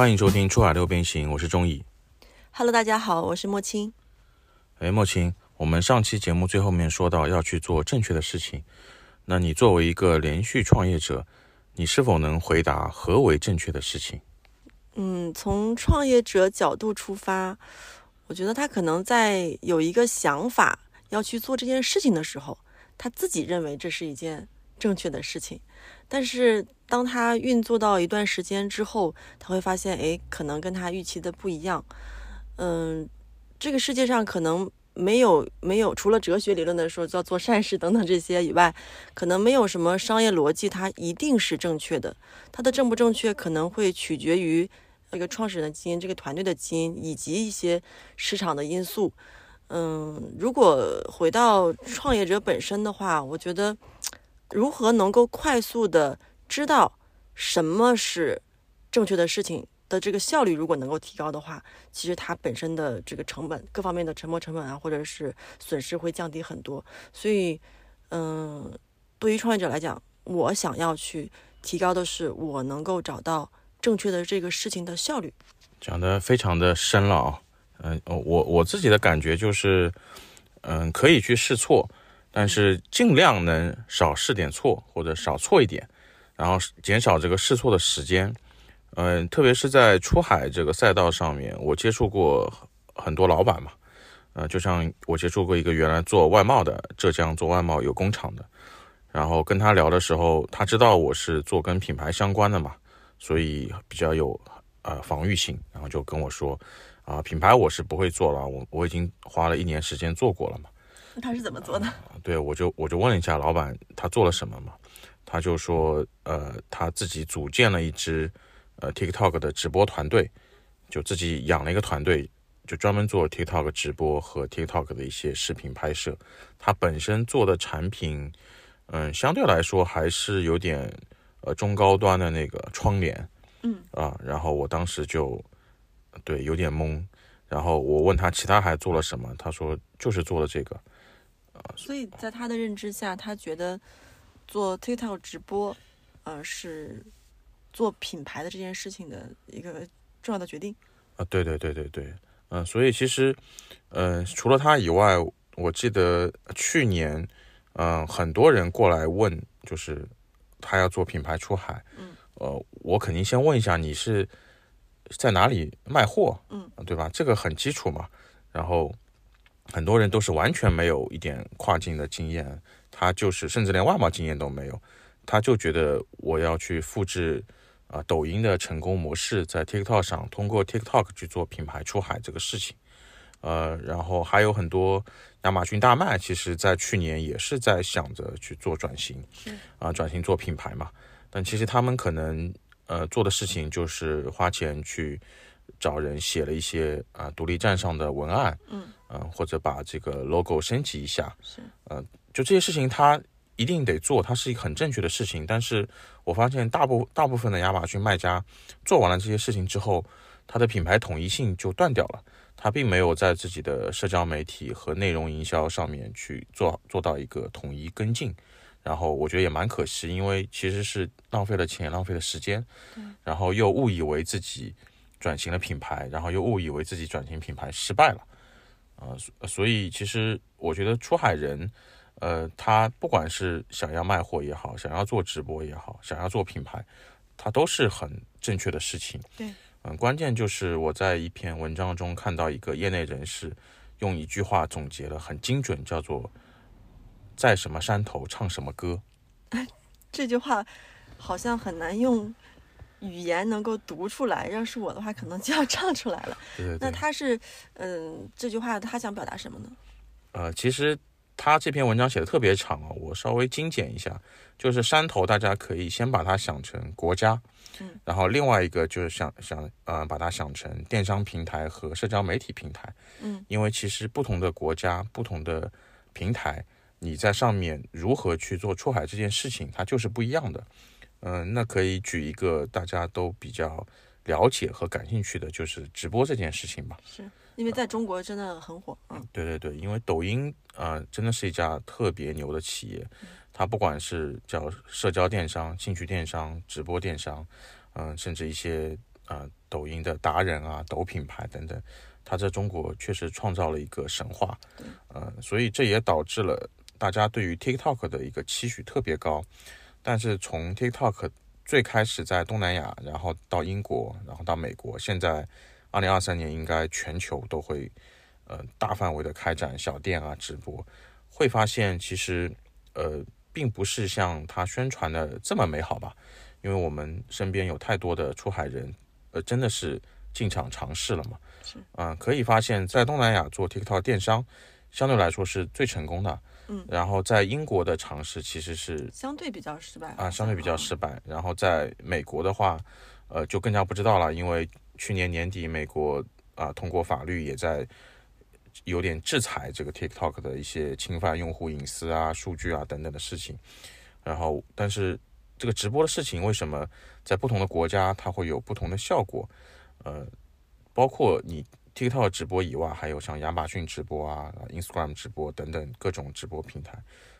欢迎收听《出海六边形》，我是钟毅。Hello，大家好，我是莫青。哎，莫青，我们上期节目最后面说到要去做正确的事情，那你作为一个连续创业者，你是否能回答何为正确的事情？嗯，从创业者角度出发，我觉得他可能在有一个想法要去做这件事情的时候，他自己认为这是一件正确的事情，但是当他运作到一段时间之后，他会发现，哎，可能跟他预期的不一样。嗯，这个世界上可能没有没有除了哲学理论的说叫做善事等等这些以外，可能没有什么商业逻辑它一定是正确的。它的正不正确可能会取决于这个创始人的基因、这个团队的基因以及一些市场的因素。嗯，如果回到创业者本身的话，我觉得如何能够快速的知道什么是正确的事情的这个效率，如果能够提高的话，其实它本身的这个成本各方面的沉没成本啊，或者是损失会降低很多。所以，嗯，对于创业者来讲，我想要去提高的是我能够找到正确的这个事情的效率。讲的非常的深了啊，嗯、我我自己的感觉就是，嗯，可以去试错，但是尽量能少试点错或者少错一点，然后减少这个试错的时间。嗯，特别是在出海这个赛道上面，我接触过很多老板嘛，呃，就像我接触过一个原来做外贸的，浙江做外贸有工厂的，然后跟他聊的时候，他知道我是做跟品牌相关的嘛，所以比较有呃防御性，然后就跟我说啊、品牌我是不会做了，我我已经花了一年时间做过了嘛。那他是怎么做的？对，我就我就问了一下老板他做了什么嘛，他就说呃他自己组建了一支呃 TikTok 的直播团队，就自己养了一个团队，就专门做 TikTok 直播和 TikTok 的一些视频拍摄。他本身做的产品，嗯，相对来说还是有点呃中高端的那个窗帘，嗯啊，然后我当时就对有点懵，然后我问他其他还做了什么，他说就是做了这个。所以在他的认知下，他觉得做 TikTok 直播，呃，是做品牌的这件事情的一个重要的决定。啊，对对对对对，嗯，所以其实，嗯，除了他以外，我记得去年，嗯，很多人过来问，就是他要做品牌出海，嗯，呃，我肯定先问一下你是在哪里卖货，嗯，对吧？这个很基础嘛。然后很多人都是完全没有一点跨境的经验，他就是甚至连外贸经验都没有，他就觉得我要去复制。啊，抖音的成功模式在 TikTok 上，通过 TikTok 去做品牌出海这个事情，呃，然后还有很多亚马逊大卖，其实在去年也是在想着去做转型，啊，转型做品牌嘛，但其实他们可能呃做的事情就是花钱去找人写了一些啊、独立站上的文案，嗯嗯、或者把这个 logo 升级一下，是，就这些事情，它一定得做，它是一个很正确的事情。但是我发现大部大部分的亚马逊卖家做完了这些事情之后，他的品牌统一性就断掉了，他并没有在自己的社交媒体和内容营销上面去做做到一个统一跟进。然后我觉得也蛮可惜，因为其实是浪费了钱，浪费了时间，然后又误以为自己转型了品牌，然后又误以为自己转型品牌失败了。啊、所所以其实我觉得出海人，呃，他不管是想要卖货也好，想要做直播也好，想要做品牌，他都是很正确的事情。对，嗯，关键就是我在一篇文章中看到一个业内人士用一句话总结了很精准，叫做“在什么山头唱什么歌 这句话好像很难用语言能够读出来，要是我的话，可能就要唱出来了。”。对对对。那他是，嗯，这句话他想表达什么呢？呃，其实他这篇文章写的特别长哦，我稍微精简一下，就是山头，大家可以先把它想成国家，嗯，然后另外一个就是想想呃把它想成电商平台和社交媒体平台，嗯，因为其实不同的国家、不同的平台，你在上面如何去做出海这件事情，它就是不一样的。嗯、那可以举一个大家都比较了解和感兴趣的，就是直播这件事情吧。是因为在中国真的很火，嗯，对对对，因为抖音呃真的是一家特别牛的企业，它不管是叫社交电商、兴趣电商、直播电商，嗯、甚至一些呃抖音的达人啊、抖品牌等等，它在中国确实创造了一个神话，嗯，所以这也导致了大家对于 TikTok 的一个期许特别高。但是从 TikTok 最开始在东南亚，然后到英国，然后到美国，现在二零二三年应该全球都会呃大范围的开展小店啊直播，会发现其实呃并不是像他宣传的这么美好吧？因为我们身边有太多的出海人，呃真的是进场尝试了嘛，是啊、可以发现，在东南亚做 TikTok 电商相对来说是最成功的，嗯，然后在英国的尝试其实是相对比较失败啊，相对比较失败。然后在美国的话，呃，就更加不知道了，因为去年年底美国啊通过法律也在有点制裁这个 TikTok 的一些侵犯用户隐私啊、数据啊等等的事情。然后，但是这个直播的事情为什么在不同的国家它会有不同的效果？呃，包括你 TikTok 直播以外，还有像亚马逊直播啊、Instagram 直播等等各种直播平台，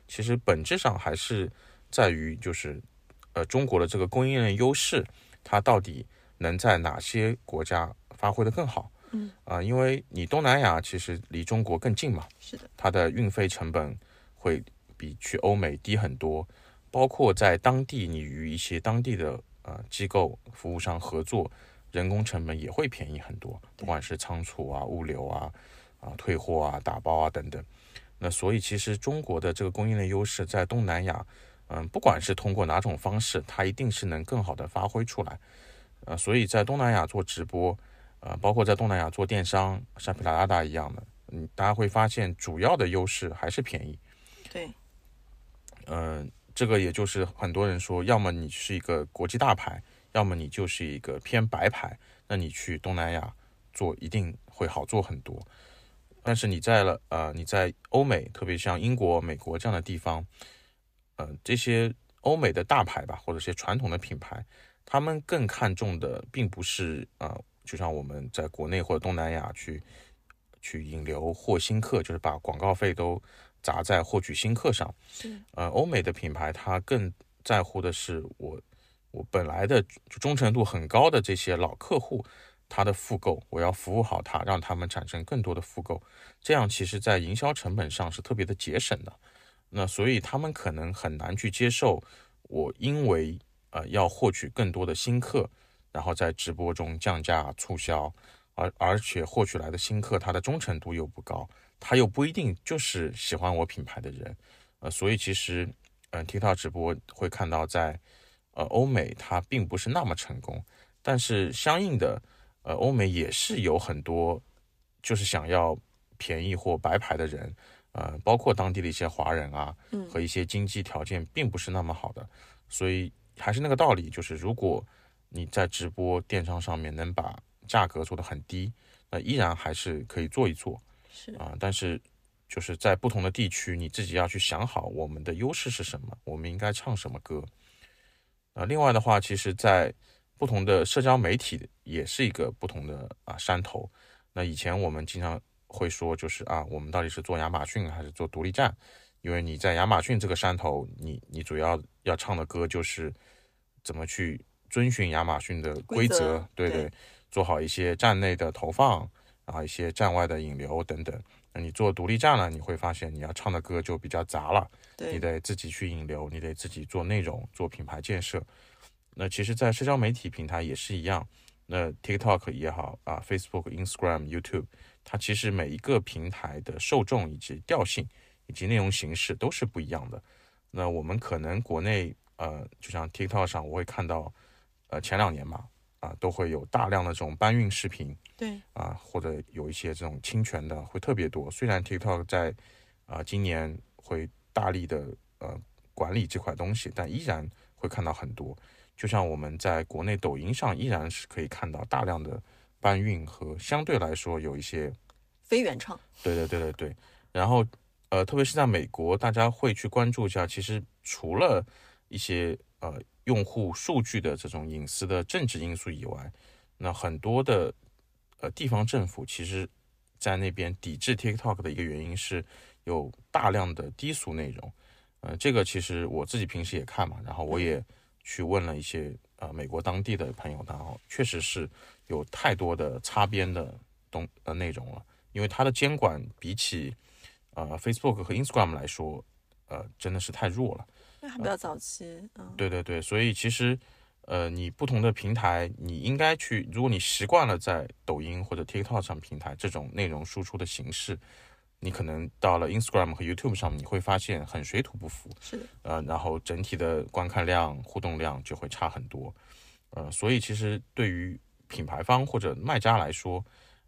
其实本质上还是在于就是呃中国的这个供应链优势，它到底能在哪些国家发挥的更好？嗯啊、因为你东南亚其实离中国更近嘛，是的，它的运费成本会比去欧美低很多，包括在当地你与一些当地的呃机构服务商合作，人工成本也会便宜很多，不管是仓储啊、物流啊、啊退货啊、打包啊等等。那所以其实中国的这个供应链优势在东南亚，嗯，不管是通过哪种方式，它一定是能更好的发挥出来。呃，所以在东南亚做直播，呃，包括在东南亚做电商，像皮拉拉达一样的，嗯，大家会发现主要的优势还是便宜。对，嗯、这个也就是很多人说，要么你是一个国际大牌，要么你就是一个偏白牌，那你去东南亚做一定会好做很多。但是你在了呃你在欧美，特别像英国、美国这样的地方，呃这些欧美的大牌吧，或者一些传统的品牌，他们更看重的并不是呃，就像我们在国内或者东南亚去去引流获新客，就是把广告费都砸在获取新客上。是呃，欧美的品牌它更在乎的是我我本来的忠诚度很高的这些老客户，他的复购，我要服务好他，让他们产生更多的复购，这样其实在营销成本上是特别的节省的。那所以他们可能很难去接受我因为呃要获取更多的新客，然后在直播中降价促销，而而且获取来的新客他的忠诚度又不高，他又不一定就是喜欢我品牌的人。呃，所以其实，呃，TikTok 直播会看到在，呃，欧美它并不是那么成功，但是相应的，呃，欧美也是有很多就是想要便宜或白牌的人，呃，包括当地的一些华人啊，嗯和一些经济条件并不是那么好的，所以还是那个道理，就是如果你在直播电商上面能把价格做得很低，那依然还是可以做一做。是啊，但是就是在不同的地区，你自己要去想好我们的优势是什么，我们应该唱什么歌。啊，另外的话，其实，在不同的社交媒体也是一个不同的啊山头。那以前我们经常会说，就是啊，我们到底是做亚马逊还是做独立站？因为你在亚马逊这个山头，你你主要要唱的歌就是怎么去遵循亚马逊的规规则则，对对做好一些站内的投放，然后一些站外的引流等等。那你做独立站了，你会发现你要唱的歌就比较杂了，你得自己去引流，你得自己做内容，做品牌建设。那其实，在社交媒体平台也是一样。那 TikTok 也好啊，Facebook、Instagram、YouTube，它其实每一个平台的受众以及调性以及内容形式都是不一样的。那我们可能国内呃，就像 TikTok 上，我会看到呃前两年吧，啊，都会有大量的这种搬运视频，对啊，或者有一些这种侵权的会特别多。虽然 TikTok 在啊今年会大力的呃管理这块东西，但依然会看到很多。就像我们在国内抖音上依然是可以看到大量的搬运和相对来说有一些非原创，对对对对对。然后呃，特别是在美国，大家会去关注一下，其实除了一些呃用户数据的这种隐私的政治因素以外，那很多的呃地方政府其实在那边抵制 TikTok 的一个原因是有大量的低俗内容。呃，这个其实我自己平时也看嘛，然后我也去问了一些呃美国当地的朋友，然后确实是有太多的擦边的东呃内容了，因为它的监管比起呃 Facebook 和 Instagram 来说，呃真的是太弱了。还比较早期，嗯，对对对，所以其实，呃，你不同的平台，你应该去，如果你习惯了在抖音或者 TikTok 上平台这种内容输出的形式，你可能到了 Instagram 和 YouTube 上，你会发现很水土不服，是的，呃，然后整体的观看量、互动量就会差很多，呃，所以其实对于品牌方或者卖家来说，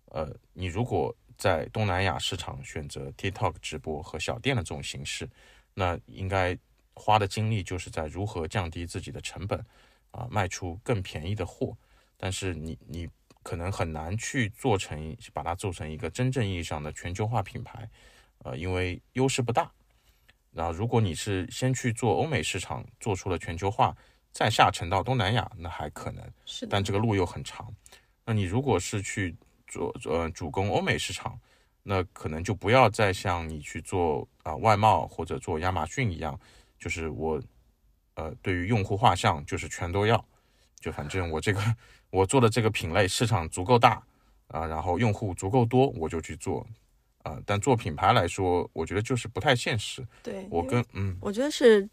呃，你如果在东南亚市场选择 TikTok 直播和小店的这种形式，那应该。花的精力就是在如何降低自己的成本，啊，卖出更便宜的货。但是你你可能很难去做成，把它做成一个真正意义上的全球化品牌，呃，因为优势不大。然后如果你是先去做欧美市场，做出了全球化，再下沉到东南亚，那还可能。是。但这个路又很长。那你如果是去做呃主攻欧美市场，那可能就不要再像你去做啊外贸或者做亚马逊一样。就是我，呃，对于用户画像就是全都要，就反正我这个我做的这个品类市场足够大啊，然后用户足够多，我就去做啊。但做品牌来说，我觉得就是不太现实。对我跟嗯，我觉得是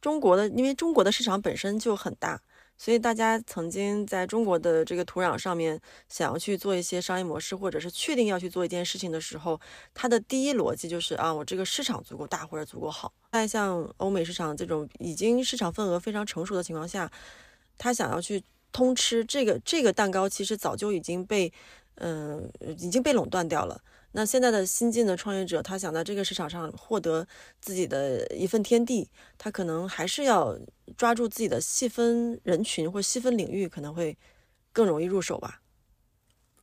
中国的，因为中国的市场本身就很大。所以大家曾经在中国的这个土壤上面想要去做一些商业模式，或者是确定要去做一件事情的时候，它的第一逻辑就是啊，我这个市场足够大或者足够好。在像欧美市场这种已经市场份额非常成熟的情况下，他想要去通吃这个这个蛋糕，其实早就已经被嗯已经被垄断掉了。那现在的新进的创业者，他想在这个市场上获得自己的一份天地，他可能还是要抓住自己的细分人群或细分领域，可能会更容易入手吧。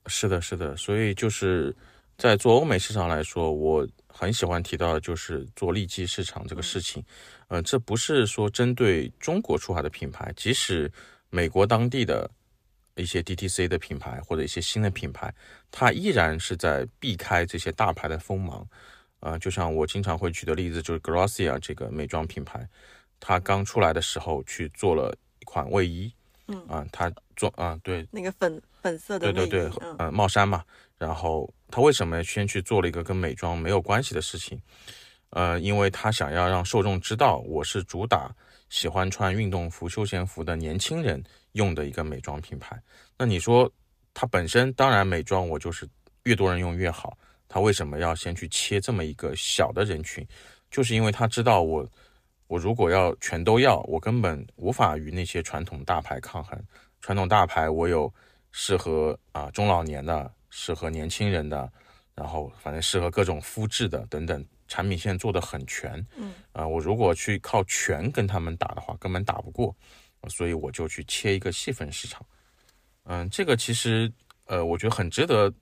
是的，是的，所以就是在做欧美市场来说，我很喜欢提到的就是做利基市场这个事情。嗯，这不是说针对中国出海的品牌，即使美国当地的。一些 DTC 的品牌或者一些新的品牌，它依然是在避开这些大牌的锋芒。啊，就像我经常会举的例子，就是 Grossia 这个美妆品牌，它刚出来的时候去做了一款卫衣，嗯啊，它做啊对，那个粉粉色的对对对，嗯，帽衫嘛。然后它为什么先去做了一个跟美妆没有关系的事情？呃，因为他想要让受众知道，我是主打喜欢穿运动服、休闲服的年轻人。用的一个美妆品牌，那你说它本身当然美妆，我就是越多人用越好。它为什么要先去切这么一个小的人群？就是因为他知道我，我如果要全都要，我根本无法与那些传统大牌抗衡。传统大牌我有适合啊中老年的，适合年轻人的，然后反正适合各种肤质的等等，产品线做的很全。嗯啊，我如果去靠全跟他们打的话，根本打不过。所以我就去切一个细分市场，嗯，这个其实呃，我觉得很值得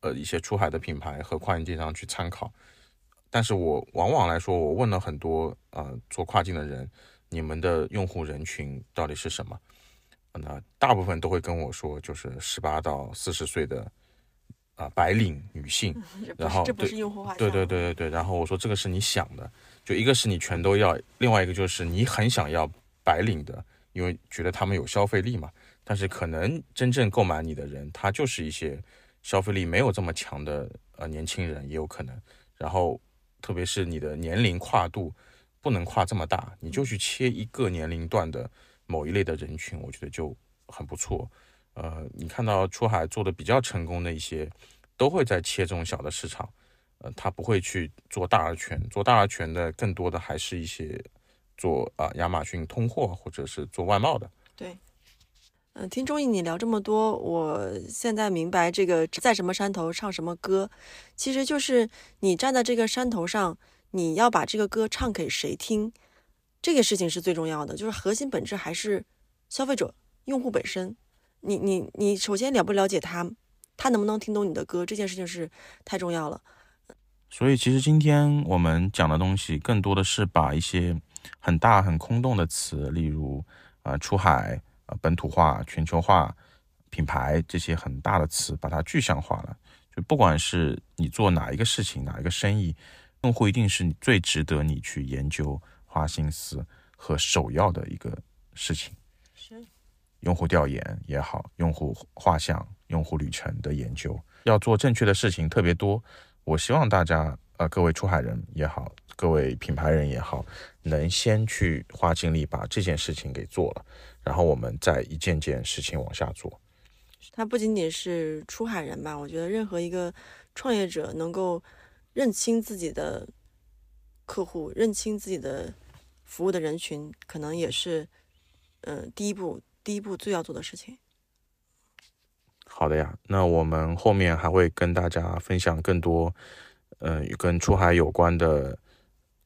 呃一些出海的品牌和跨境电商去参考。但是我往往来说，我问了很多呃做跨境的人，你们的用户人群到底是什么？那大部分都会跟我说，就是十八到四十岁的啊白领女性。然后这不是用户画像。对对对对对。然后我说这个是你想的，就一个是你全都要，另外一个就是你很想要白领的。因为觉得他们有消费力嘛，但是可能真正购买你的人，他就是一些消费力没有这么强的呃年轻人，也有可能。然后，特别是你的年龄跨度不能跨这么大，你就去切一个年龄段的某一类的人群，我觉得就很不错。呃，你看到出海做的比较成功的一些，都会在切这种小的市场，呃，他不会去做大而全，做大而全的更多的还是一些。做啊，亚马逊通货或者是做外贸的。对，嗯，听中意你聊这么多，我现在明白这个在什么山头唱什么歌，其实就是你站在这个山头上，你要把这个歌唱给谁听，这个事情是最重要的，就是核心本质还是消费者、用户本身。你你你首先了不了解他，他能不能听懂你的歌，这件事情是太重要了。所以其实今天我们讲的东西，更多的是把一些。很大很空洞的词，例如啊出海、啊本土化、全球化、品牌这些很大的词，把它具象化了。就不管是你做哪一个事情、哪一个生意，用户一定是你最值得你去研究、花心思和首要的一个事情。是。用户调研也好，用户画像、用户旅程的研究，要做正确的事情特别多。我希望大家，呃，各位出海人也好，各位品牌人也好，能先去花精力把这件事情给做了，然后我们再一件件事情往下做。他不仅仅是出海人吧，我觉得任何一个创业者能够认清自己的客户，认清自己的服务的人群，可能也是，嗯，第一步，第一步最要做的事情。好的呀，那我们后面还会跟大家分享更多，嗯，跟出海有关的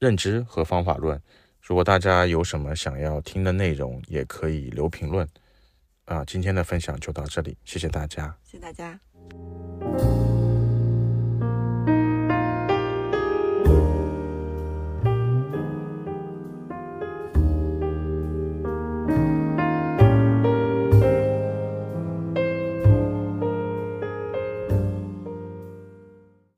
认知和方法论。如果大家有什么想要听的内容，也可以留评论。啊，今天的分享就到这里，谢谢大家，谢谢大家。